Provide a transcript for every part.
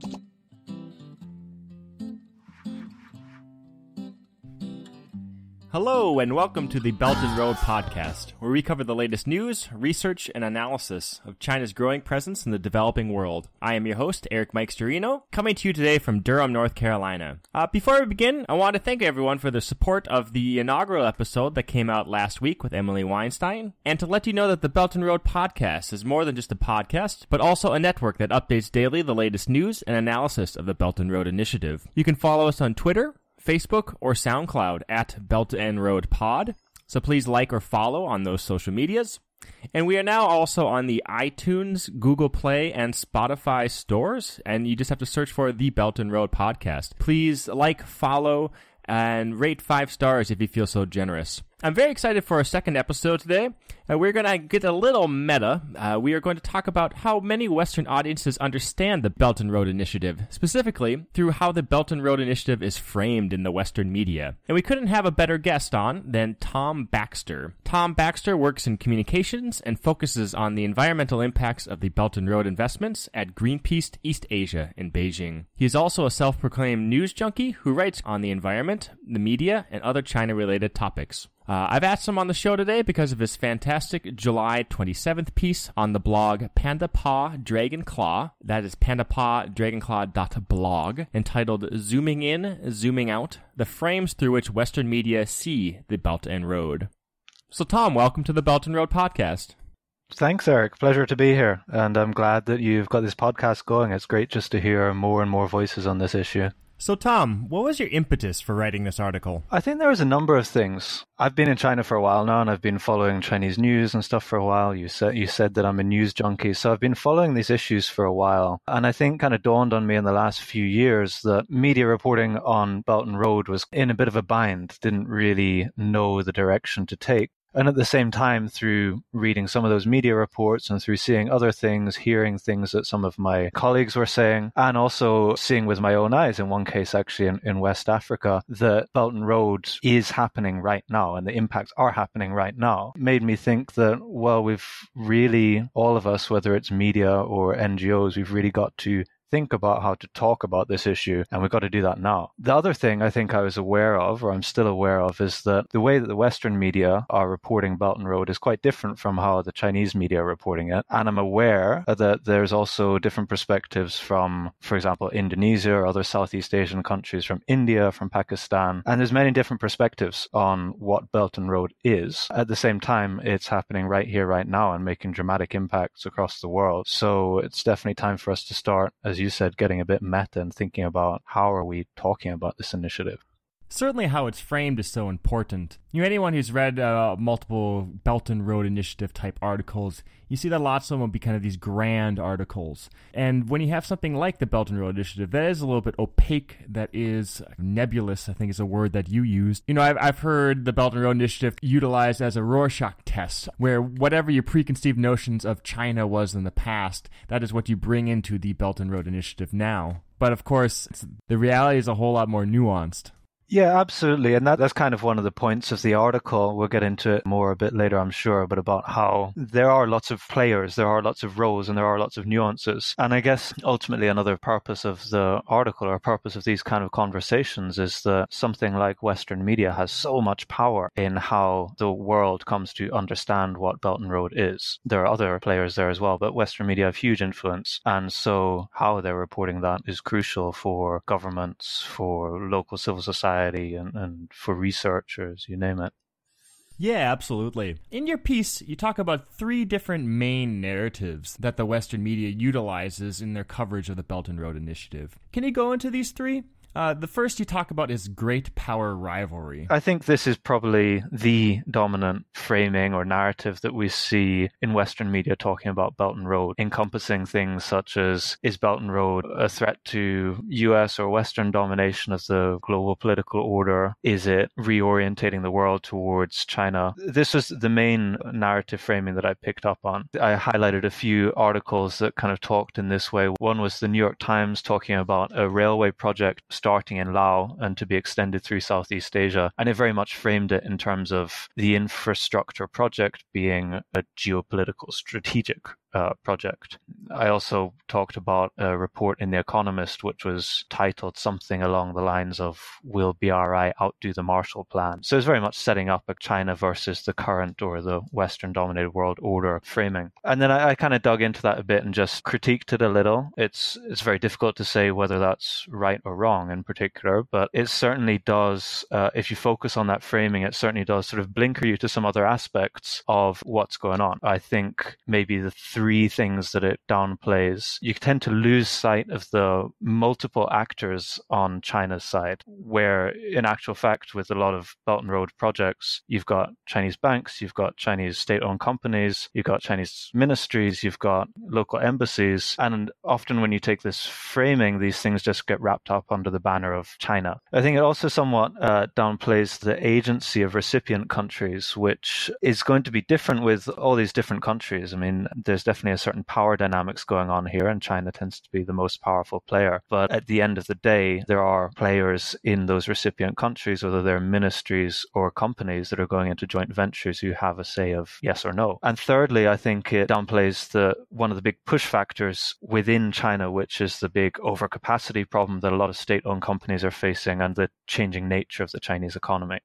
you Hello, and welcome to the Belt and Road Podcast, where we cover the latest news, research, and analysis of China's growing presence in the developing world. I am your host, Eric Mike Storino, coming to you today from Durham, North Carolina. Uh, before we begin, I want to thank everyone for their support of the inaugural episode that came out last week with Emily Weinstein, and to let you know that the Belt and Road Podcast is more than just a podcast, but also a network that updates daily the latest news and analysis of the Belt and Road Initiative. You can follow us on Twitter, Facebook, or SoundCloud at Belt and Road Pod. So please like or follow on those social medias. And we are now also on the iTunes, Google Play, and Spotify stores. And you just have to search for the Belt and Road podcast. Please like, follow, and rate five stars if you feel so generous. I'm very excited for our second episode today. Uh, we're going to get a little meta. Uh, we are going to talk about how many Western audiences understand the Belt and Road Initiative, specifically through how the Belt and Road Initiative is framed in the Western media. And we couldn't have a better guest on than Tom Baxter. Tom Baxter works in communications and focuses on the environmental impacts of the Belt and Road investments at Greenpeace East Asia in Beijing. He is also a self proclaimed news junkie who writes on the environment, the media, and other China related topics. Uh, I've asked him on the show today because of his fantastic July 27th piece on the blog Panda Paw Dragon Claw. That is pandapawdragonclaw.blog, entitled Zooming In, Zooming Out The Frames Through Which Western Media See the Belt and Road. So, Tom, welcome to the Belt and Road podcast. Thanks, Eric. Pleasure to be here. And I'm glad that you've got this podcast going. It's great just to hear more and more voices on this issue. So, Tom, what was your impetus for writing this article? I think there was a number of things. I've been in China for a while now, and I've been following Chinese news and stuff for a while. You said you said that I'm a news junkie, so I've been following these issues for a while. And I think kind of dawned on me in the last few years that media reporting on Belt and Road was in a bit of a bind, didn't really know the direction to take. And at the same time, through reading some of those media reports and through seeing other things, hearing things that some of my colleagues were saying, and also seeing with my own eyes, in one case actually in, in West Africa, that Belt and Road is happening right now and the impacts are happening right now, made me think that, well, we've really, all of us, whether it's media or NGOs, we've really got to think about how to talk about this issue, and we've got to do that now. The other thing I think I was aware of, or I'm still aware of, is that the way that the Western media are reporting Belt and Road is quite different from how the Chinese media are reporting it. And I'm aware that there's also different perspectives from, for example, Indonesia or other Southeast Asian countries, from India, from Pakistan, and there's many different perspectives on what Belt and Road is. At the same time, it's happening right here, right now, and making dramatic impacts across the world. So it's definitely time for us to start, as as you said, getting a bit meta and thinking about how are we talking about this initiative. Certainly, how it's framed is so important. You know, anyone who's read uh, multiple Belt and Road Initiative type articles, you see that lots of them will be kind of these grand articles. And when you have something like the Belt and Road Initiative, that is a little bit opaque, that is nebulous, I think is a word that you used. You know, I've, I've heard the Belt and Road Initiative utilized as a Rorschach test, where whatever your preconceived notions of China was in the past, that is what you bring into the Belt and Road Initiative now. But of course, the reality is a whole lot more nuanced. Yeah, absolutely. And that, that's kind of one of the points of the article. We'll get into it more a bit later, I'm sure, but about how there are lots of players, there are lots of roles, and there are lots of nuances. And I guess ultimately another purpose of the article or purpose of these kind of conversations is that something like Western media has so much power in how the world comes to understand what Belt and Road is. There are other players there as well, but Western media have huge influence. And so how they're reporting that is crucial for governments, for local civil society society and, and for researchers, you name it. Yeah, absolutely. In your piece, you talk about three different main narratives that the Western media utilizes in their coverage of the Belt and Road Initiative. Can you go into these three? Uh, the first you talk about is great power rivalry. I think this is probably the dominant framing or narrative that we see in Western media talking about Belt and Road, encompassing things such as is Belt and Road a threat to US or Western domination of the global political order? Is it reorientating the world towards China? This was the main narrative framing that I picked up on. I highlighted a few articles that kind of talked in this way. One was the New York Times talking about a railway project starting in Laos and to be extended through Southeast Asia. And it very much framed it in terms of the infrastructure project being a geopolitical strategic uh, project. I also talked about a report in The Economist, which was titled something along the lines of Will BRI outdo the Marshall Plan? So it's very much setting up a China versus the current or the Western dominated world order framing. And then I, I kind of dug into that a bit and just critiqued it a little. It's, it's very difficult to say whether that's right or wrong in particular, but it certainly does, uh, if you focus on that framing, it certainly does sort of blinker you to some other aspects of what's going on. I think maybe the three things that it downplays, you tend to lose sight of the multiple actors on China's side, where in actual fact, with a lot of Belt and Road projects, you've got Chinese banks, you've got Chinese state owned companies, you've got Chinese ministries, you've got local embassies. And often when you take this framing, these things just get wrapped up under the banner of China. I think it also somewhat uh, downplays the agency of recipient countries, which is going to be different with all these different countries. I mean, there's definitely a certain power dynamics going on here, and China tends to be the most powerful player. But at the end of the day, there are players in those recipient countries, whether they're ministries or companies that are going into joint ventures who have a say of yes or no. And thirdly, I think it downplays the one of the big push factors within China, which is the big overcapacity problem that a lot of state-owned companies are facing and the changing nature of the Chinese economy.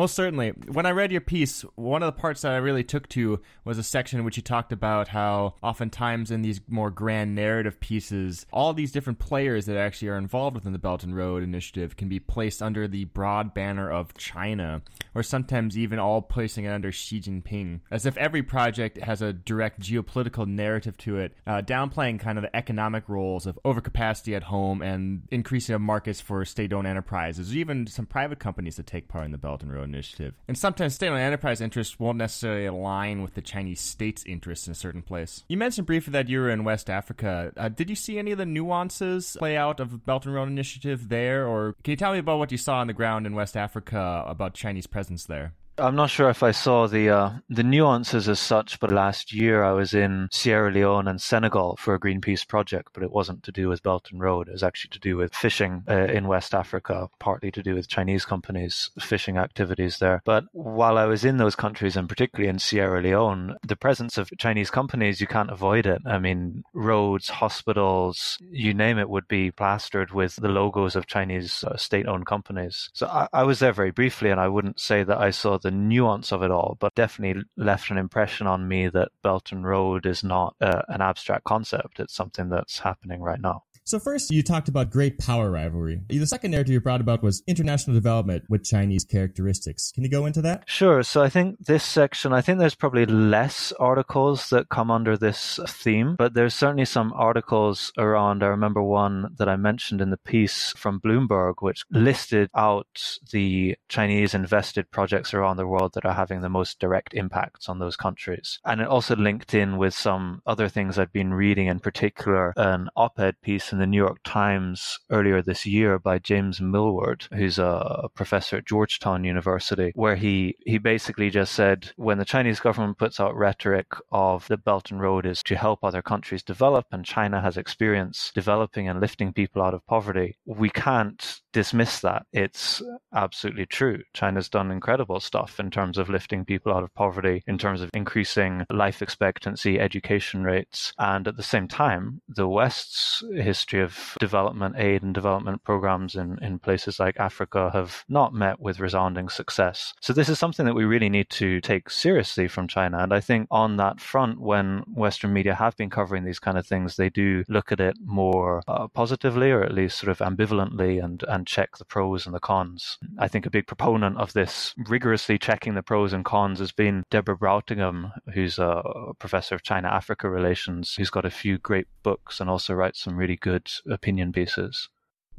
Most certainly. When I read your piece, one of the parts that I really took to was a section in which you talked about how oftentimes in these more grand narrative pieces, all these different players that actually are involved within the Belt and Road Initiative can be placed under the broad banner of China, or sometimes even all placing it under Xi Jinping, as if every project has a direct geopolitical narrative to it, uh, downplaying kind of the economic roles of overcapacity at home and increasing of markets for state owned enterprises, even some private companies that take part in the Belt and Road initiative. And sometimes state owned enterprise interests won't necessarily align with the Chinese state's interests in a certain place. You mentioned briefly that you were in West Africa. Uh, did you see any of the nuances play out of the Belt and Road Initiative there? Or can you tell me about what you saw on the ground in West Africa about Chinese presence there? I'm not sure if I saw the uh, the nuances as such, but last year I was in Sierra Leone and Senegal for a Greenpeace project, but it wasn't to do with Belt and Road. It was actually to do with fishing uh, in West Africa, partly to do with Chinese companies' fishing activities there. But while I was in those countries, and particularly in Sierra Leone, the presence of Chinese companies, you can't avoid it. I mean, roads, hospitals, you name it, would be plastered with the logos of Chinese uh, state-owned companies. So I, I was there very briefly, and I wouldn't say that I saw the nuance of it all, but definitely left an impression on me that Belt and Road is not uh, an abstract concept. It's something that's happening right now. So first, you talked about great power rivalry. The second narrative you brought about was international development with Chinese characteristics. Can you go into that? Sure. So I think this section, I think there's probably less articles that come under this theme, but there's certainly some articles around. I remember one that I mentioned in the piece from Bloomberg, which listed out the Chinese invested projects around the world that are having the most direct impacts on those countries. And it also linked in with some other things I'd been reading, in particular, an op ed piece in the New York Times earlier this year by James Millward, who's a professor at Georgetown University, where he, he basically just said when the Chinese government puts out rhetoric of the Belt and Road is to help other countries develop, and China has experience developing and lifting people out of poverty, we can't dismiss that. It's absolutely true. China's done incredible stuff in terms of lifting people out of poverty, in terms of increasing life expectancy, education rates. And at the same time, the West's history of development aid and development programs in, in places like Africa have not met with resounding success. So this is something that we really need to take seriously from China. And I think on that front, when Western media have been covering these kind of things, they do look at it more uh, positively or at least sort of ambivalently and, and check the pros and the cons. I think a big proponent of this rigorously checking the pros and cons has been Deborah Brautigam, who's a professor of China Africa relations, who's got a few great books and also writes some really good opinion pieces.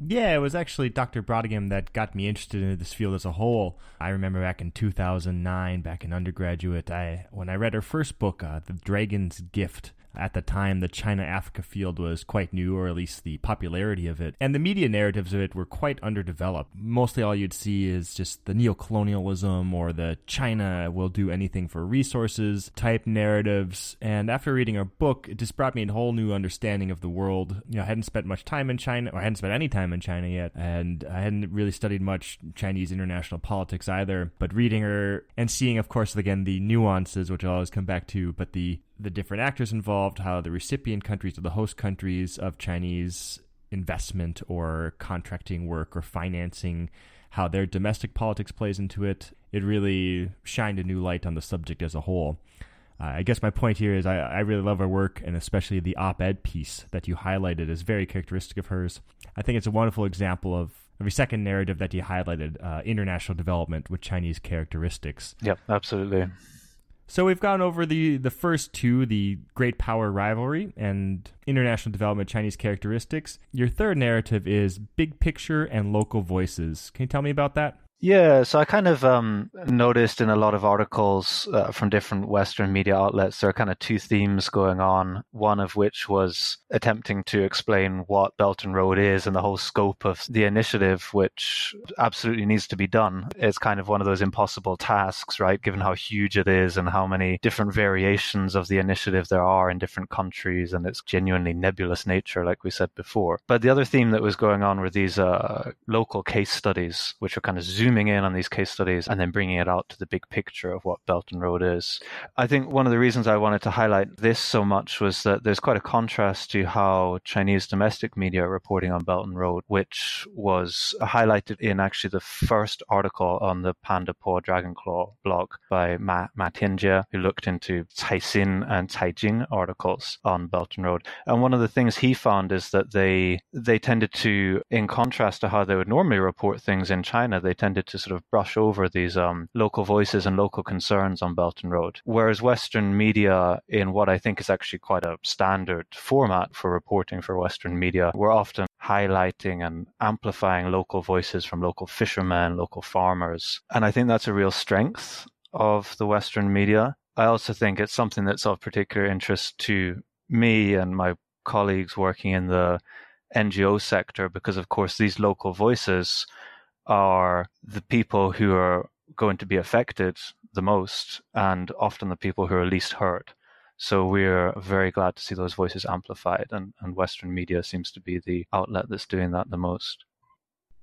Yeah, it was actually Dr. Brautigam that got me interested in this field as a whole. I remember back in 2009, back in undergraduate, I when I read her first book, uh, The Dragon's Gift, at the time, the China Africa field was quite new, or at least the popularity of it. And the media narratives of it were quite underdeveloped. Mostly all you'd see is just the neocolonialism or the China will do anything for resources type narratives. And after reading our book, it just brought me a whole new understanding of the world. You know, I hadn't spent much time in China, or I hadn't spent any time in China yet, and I hadn't really studied much Chinese international politics either. But reading her and seeing, of course, again, the nuances, which I'll always come back to, but the the different actors involved, how the recipient countries or the host countries of Chinese investment or contracting work or financing, how their domestic politics plays into it. It really shined a new light on the subject as a whole. Uh, I guess my point here is I, I really love her work, and especially the op ed piece that you highlighted is very characteristic of hers. I think it's a wonderful example of, a second narrative that you highlighted uh, international development with Chinese characteristics. Yep, absolutely. So we've gone over the the first two, the great power rivalry and international development Chinese characteristics. Your third narrative is big picture and local voices. Can you tell me about that? Yeah, so I kind of um, noticed in a lot of articles uh, from different Western media outlets, there are kind of two themes going on. One of which was attempting to explain what Belt and Road is and the whole scope of the initiative, which absolutely needs to be done. It's kind of one of those impossible tasks, right? Given how huge it is and how many different variations of the initiative there are in different countries and its genuinely nebulous nature, like we said before. But the other theme that was going on were these uh, local case studies, which are kind of zooming zooming in on these case studies and then bringing it out to the big picture of what Belt and Road is. I think one of the reasons I wanted to highlight this so much was that there's quite a contrast to how Chinese domestic media are reporting on Belt and Road, which was highlighted in actually the first article on the Panda Paw Dragon Claw blog by Ma, Ma who looked into Caixin and Caijing articles on Belt and Road. And one of the things he found is that they they tended to, in contrast to how they would normally report things in China, they tended to sort of brush over these um, local voices and local concerns on Belt and Road. Whereas Western media, in what I think is actually quite a standard format for reporting for Western media, were often highlighting and amplifying local voices from local fishermen, local farmers. And I think that's a real strength of the Western media. I also think it's something that's of particular interest to me and my colleagues working in the NGO sector because, of course, these local voices are the people who are going to be affected the most and often the people who are least hurt. So we're very glad to see those voices amplified, and, and Western media seems to be the outlet that's doing that the most.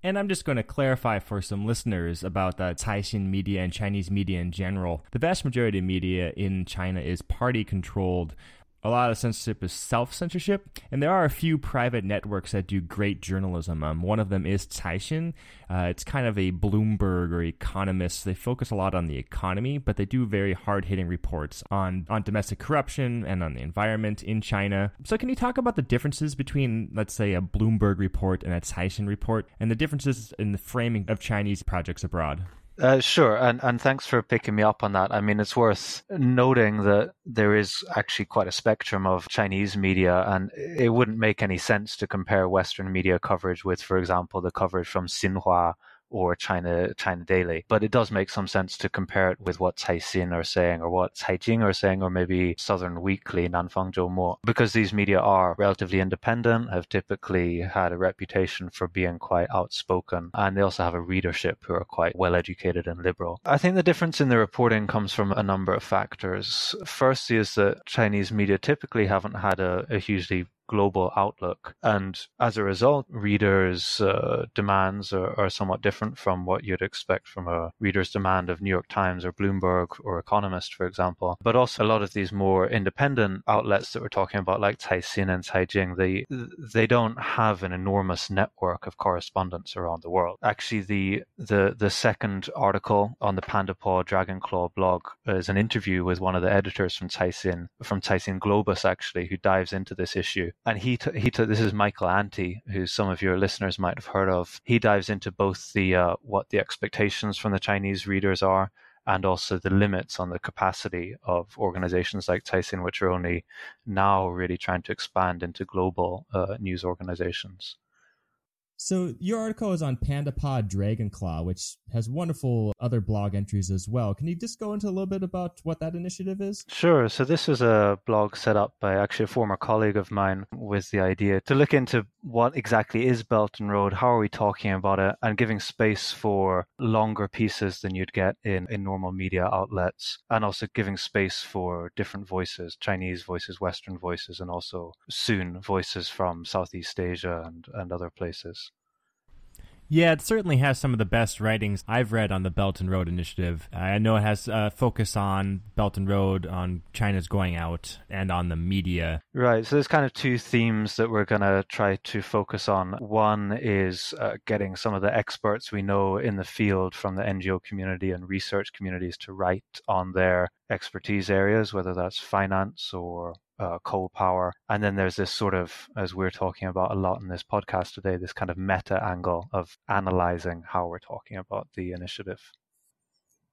And I'm just going to clarify for some listeners about the Caixin media and Chinese media in general. The vast majority of media in China is party controlled a lot of censorship is self censorship, and there are a few private networks that do great journalism. Um, one of them is Caixin. Uh, it's kind of a Bloomberg or Economist. They focus a lot on the economy, but they do very hard hitting reports on, on domestic corruption and on the environment in China. So, can you talk about the differences between, let's say, a Bloomberg report and a Caixin report, and the differences in the framing of Chinese projects abroad? Uh, sure, and and thanks for picking me up on that. I mean, it's worth noting that there is actually quite a spectrum of Chinese media, and it wouldn't make any sense to compare Western media coverage with, for example, the coverage from Xinhua or China China Daily. But it does make some sense to compare it with what Caixin are saying or what Caijing are saying or maybe Southern Weekly, Nanfang Zhoumo, because these media are relatively independent, have typically had a reputation for being quite outspoken, and they also have a readership who are quite well educated and liberal. I think the difference in the reporting comes from a number of factors. First is that Chinese media typically haven't had a, a hugely global outlook. And as a result, readers' uh, demands are, are, somewhat different from what you'd expect from a reader's demand of New York Times or Bloomberg or Economist, for example. But also a lot of these more independent outlets that we're talking about, like Caixin and Caijing, they they don't have an enormous network of correspondents around the world. Actually, the the the second article on the Panda Paw Dragon Claw blog is an interview with one of the editors from Caixin, from Caixin Global, actually, who dives into this issue and he t- he this is Michael Anti, who some of your listeners might have heard of. He dives into both the uh, what the expectations from the Chinese readers are, and also the limits on the capacity of organizations like Caixin, which are only now really trying to expand into global uh, news organizations. So your article is on Panda Paw Dragon Claw, which has wonderful other blog entries as well. Can you just go into a little bit about what that initiative is? Sure. So this is a blog set up by actually a former colleague of mine with the idea to look into what exactly is Belt and Road, how are we talking about it, and giving space for longer pieces than you'd get in, in normal media outlets, and also giving space for different voices, Chinese voices, Western voices, and also soon voices from Southeast Asia and, and other places. Yeah, it certainly has some of the best writings I've read on the Belt and Road Initiative. I know it has a focus on Belt and Road, on China's going out, and on the media. Right. So there's kind of two themes that we're going to try to focus on. One is uh, getting some of the experts we know in the field from the NGO community and research communities to write on their expertise areas, whether that's finance or uh, coal power. And then there's this sort of, as we're talking about a lot in this podcast today, this kind of meta angle of analyzing how we're talking about the initiative.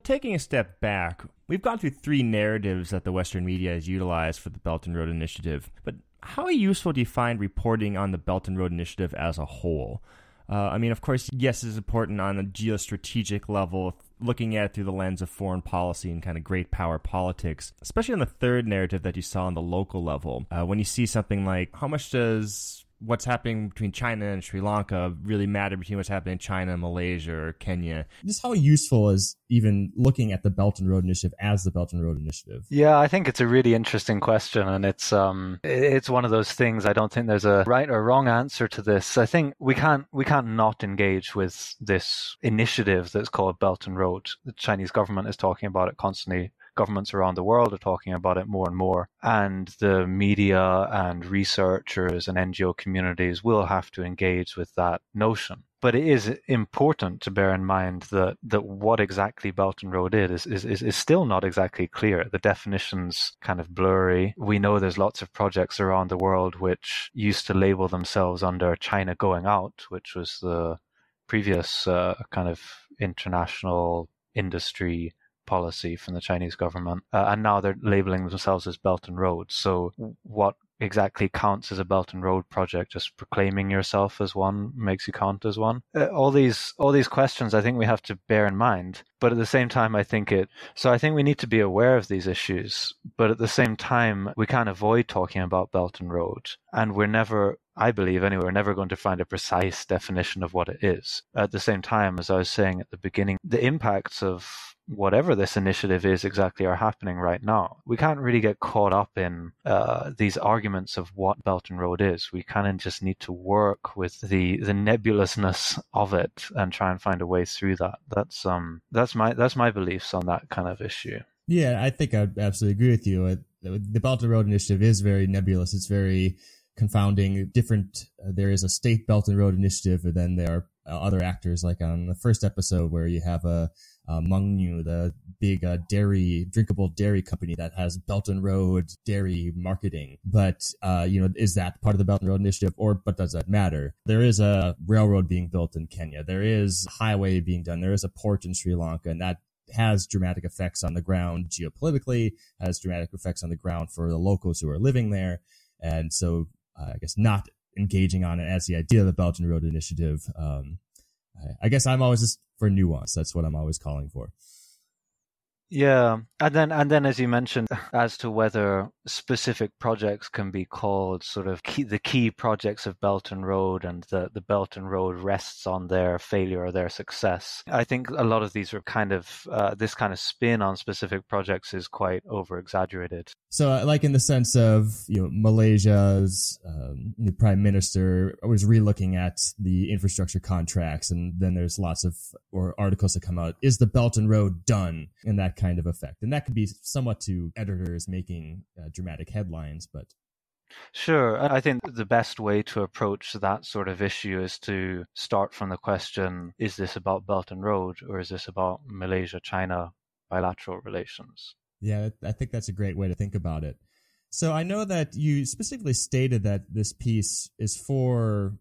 Taking a step back, we've gone through three narratives that the Western media has utilized for the Belt and Road Initiative. But how useful do you find reporting on the Belt and Road Initiative as a whole? Uh, I mean, of course, yes, it's important on a geostrategic level, looking at it through the lens of foreign policy and kind of great power politics, especially on the third narrative that you saw on the local level. Uh, when you see something like, how much does what's happening between China and Sri Lanka really matter between what's happening in China, Malaysia, or Kenya? Just how useful is even looking at the Belt and Road Initiative as the Belt and Road Initiative? Yeah, I think it's a really interesting question, and it's um, it's one of those things. I don't think there's a right or wrong answer to this. I think we can't we can't not engage with this initiative that's called Belt and Road. The Chinese government is talking about it constantly governments around the world are talking about it more and more. And the media and researchers and NGO communities will have to engage with that notion. But it is important to bear in mind that, that what exactly Belt and Road is, is, is, is still not exactly clear. The definition's kind of blurry. We know there's lots of projects around the world which used to label themselves under China Going Out, which was the previous uh, kind of international industry policy from the Chinese government, uh, and now they're labeling themselves as Belt and Road. So, what exactly counts as a Belt and Road project? Just proclaiming yourself as one makes you count as one. Uh, all these all these questions, I think we have to bear in mind. But at the same time, I think it. So I think we need to be aware of these issues. But at the same time, we can't avoid talking about Belt and Road, and we're never I believe anyway, we're never going to find a precise definition of what it is. At the same time, as I was saying at the beginning, the impacts of whatever this initiative is exactly are happening right now. We can't really get caught up in uh, these arguments of what Belt and Road is. We kind of just need to work with the the nebulousness of it and try and find a way through that. That's um that's my that's my beliefs on that kind of issue. Yeah, I think I absolutely agree with you. The Belt and Road Initiative is very nebulous. It's very confounding. Different. Uh, there is a state Belt and Road Initiative, and then there are other actors, like on the first episode where you have a uh, Mengniu, the big uh, dairy, drinkable dairy company that has Belt and Road dairy marketing. But, uh, you know, is that part of the Belt and Road Initiative or, but does that matter? There is a railroad being built in Kenya. There is highway being done. There is a port in Sri Lanka and that has dramatic effects on the ground geopolitically, has dramatic effects on the ground for the locals who are living there. And so, uh, I guess not engaging on it as the idea of the Belt and Road Initiative, um, I, I guess I'm always just for nuance. That's what I'm always calling for. Yeah, and then and then as you mentioned, as to whether specific projects can be called sort of key, the key projects of Belt and Road, and the the Belt and Road rests on their failure or their success. I think a lot of these are kind of uh, this kind of spin on specific projects is quite over exaggerated. So, uh, like in the sense of you know Malaysia's um, prime minister was relooking at the infrastructure contracts, and then there's lots of or articles that come out. Is the Belt and Road done? And that kind of effect. And that could be somewhat to editors making uh, dramatic headlines, but. Sure. I think the best way to approach that sort of issue is to start from the question is this about Belt and Road or is this about Malaysia China bilateral relations? Yeah, I think that's a great way to think about it. So I know that you specifically stated that this piece is for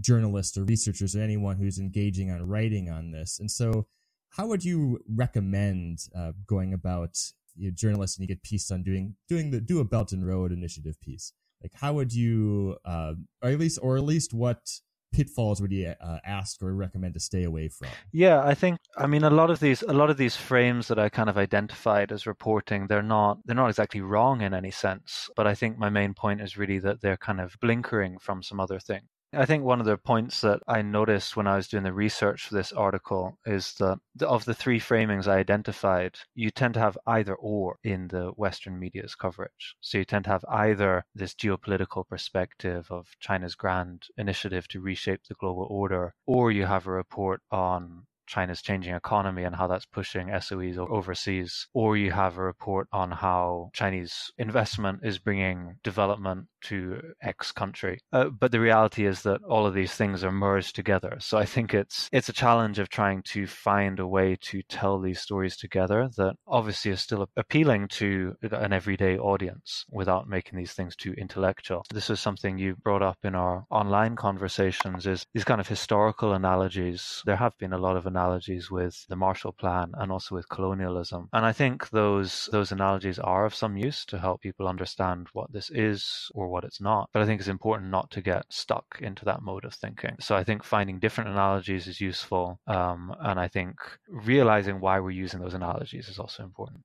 journalists or researchers or anyone who's engaging on writing on this. And so how would you recommend uh, going about you know, journalists and you get piece on doing doing the do a Belt and Road initiative piece? Like how would you, uh, or at least or at least what pitfalls would you uh, ask or recommend to stay away from? Yeah, I think I mean a lot of these a lot of these frames that I kind of identified as reporting they're not they're not exactly wrong in any sense, but I think my main point is really that they're kind of blinkering from some other thing. I think one of the points that I noticed when I was doing the research for this article is that of the three framings I identified, you tend to have either or in the Western media's coverage. So you tend to have either this geopolitical perspective of China's grand initiative to reshape the global order, or you have a report on China's changing economy and how that's pushing SOEs overseas, or you have a report on how Chinese investment is bringing development to X country. Uh, but the reality is that all of these things are merged together. So I think it's it's a challenge of trying to find a way to tell these stories together that obviously is still appealing to an everyday audience without making these things too intellectual. This is something you brought up in our online conversations is these kind of historical analogies. There have been a lot of analogies with the Marshall Plan and also with colonialism. And I think those those analogies are of some use to help people understand what this is or what it's not. But I think it's important not to get stuck into that mode of thinking. So I think finding different analogies is useful. Um, and I think realizing why we're using those analogies is also important.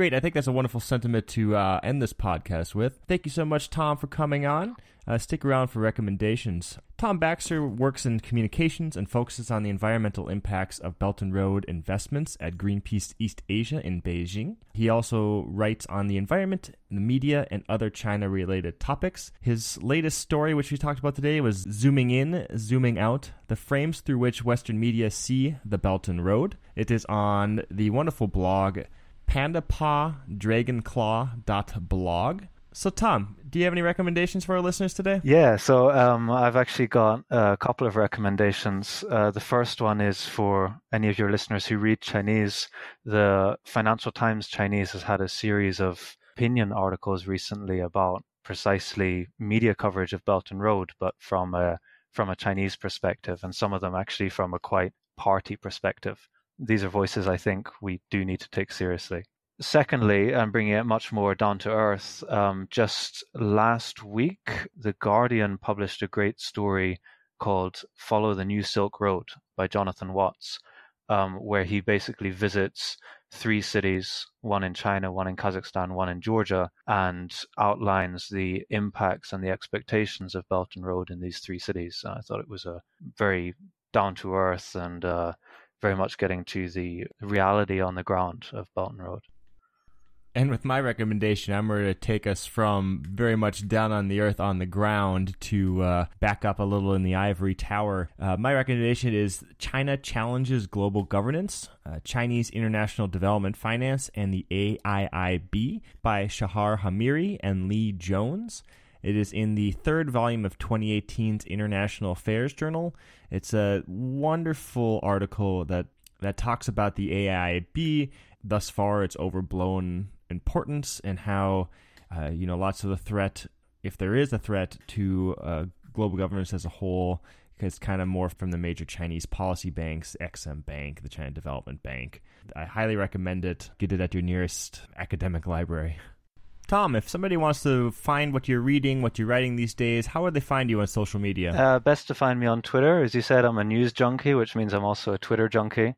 Great. I think that's a wonderful sentiment to uh, end this podcast with. Thank you so much, Tom, for coming on. Uh, stick around for recommendations. Tom Baxter works in communications and focuses on the environmental impacts of Belt and Road investments at Greenpeace East Asia in Beijing. He also writes on the environment, the media, and other China related topics. His latest story, which we talked about today, was Zooming In, Zooming Out The Frames Through Which Western Media See the Belt and Road. It is on the wonderful blog pandapaw.dragonclaw.blog. So, Tom, do you have any recommendations for our listeners today? Yeah, so um, I've actually got a couple of recommendations. Uh, the first one is for any of your listeners who read Chinese. The Financial Times Chinese has had a series of opinion articles recently about precisely media coverage of Belt and Road, but from a from a Chinese perspective, and some of them actually from a quite party perspective. These are voices I think we do need to take seriously. Secondly, and bringing it much more down to earth, um, just last week, The Guardian published a great story called Follow the New Silk Road by Jonathan Watts, um, where he basically visits three cities one in China, one in Kazakhstan, one in Georgia and outlines the impacts and the expectations of Belt and Road in these three cities. I thought it was a very down to earth and uh, very much getting to the reality on the ground of Belt and Road. And with my recommendation, I'm going to take us from very much down on the earth on the ground to uh, back up a little in the ivory tower. Uh, my recommendation is China Challenges Global Governance, uh, Chinese International Development Finance, and the AIIB by Shahar Hameiri and Lee Jones. It is in the third volume of 2018's International Affairs Journal. It's a wonderful article that, that talks about the AIIB. Thus far, it's overblown importance and how uh, you know lots of the threat, if there is a threat to uh, global governance as a whole, is kind of more from the major Chinese policy banks, Exim Bank, the China Development Bank. I highly recommend it. Get it at your nearest academic library. Tom, if somebody wants to find what you're reading, what you're writing these days, how would they find you on social media? Uh, best to find me on Twitter. As you said, I'm a news junkie, which means I'm also a Twitter junkie.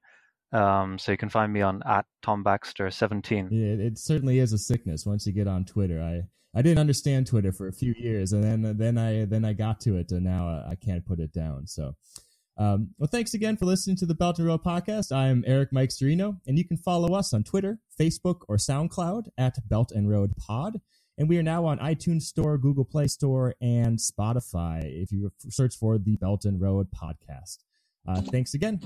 Um, so you can find me on at Tom Baxter 17. Yeah, it certainly is a sickness once you get on Twitter. I I didn't understand Twitter for a few years, and then then I then I got to it, and now I can't put it down. So, um, well, thanks again for listening to the Belt and Road podcast. I am Eric Mike Storino, and you can follow us on Twitter, Facebook, or SoundCloud at Belt and Road Pod. And we are now on iTunes Store, Google Play Store, and Spotify. If you search for the Belt and Road podcast. Uh, thanks again.